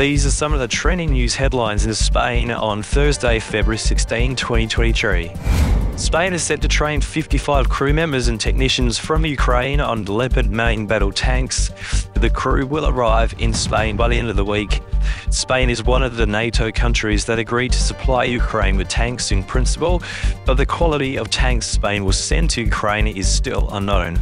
These are some of the trending news headlines in Spain on Thursday, February 16, 2023. Spain is set to train 55 crew members and technicians from Ukraine on Leopard main battle tanks. The crew will arrive in Spain by the end of the week. Spain is one of the NATO countries that agreed to supply Ukraine with tanks in principle, but the quality of tanks Spain will send to Ukraine is still unknown.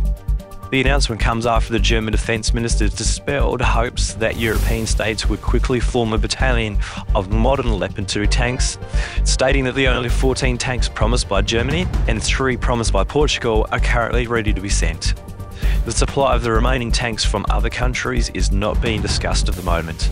The announcement comes after the German defence minister dispelled hopes that European states would quickly form a battalion of modern Leopard 2 tanks, stating that the only 14 tanks promised by Germany and three promised by Portugal are currently ready to be sent. The supply of the remaining tanks from other countries is not being discussed at the moment.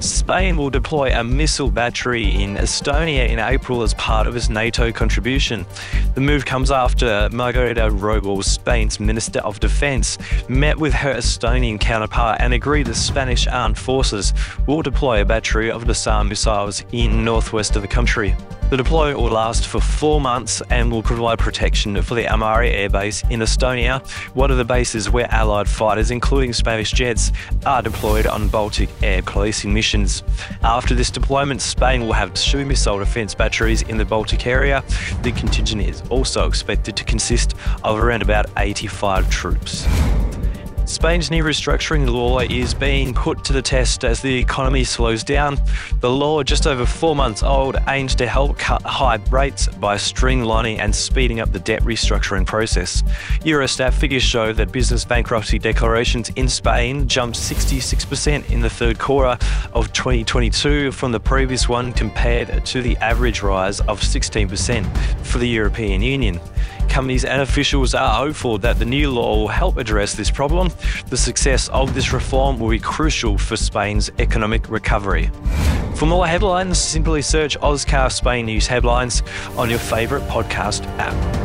Spain will deploy a missile battery in Estonia in April as part of its NATO contribution. The move comes after Margarita Robles, Spain's Minister of Defense, met with her Estonian counterpart and agreed that Spanish armed forces will deploy a battery of NASAMS missiles in northwest of the country. The deployment will last for four months and will provide protection for the Amari Air Base in Estonia, one of the bases where Allied fighters, including Spanish jets, are deployed on Baltic air policing missions. After this deployment, Spain will have two missile defence batteries in the Baltic area. The contingent is also expected to consist of around about 85 troops. Spain's new restructuring law is being put to the test as the economy slows down. The law, just over four months old, aims to help cut high rates by streamlining and speeding up the debt restructuring process. Eurostat figures show that business bankruptcy declarations in Spain jumped 66% in the third quarter of 2022 from the previous one compared to the average rise of 16% for the European Union companies and officials are hopeful that the new law will help address this problem. The success of this reform will be crucial for Spain's economic recovery. For more headlines, simply search Oscar Spain News headlines on your favourite podcast app.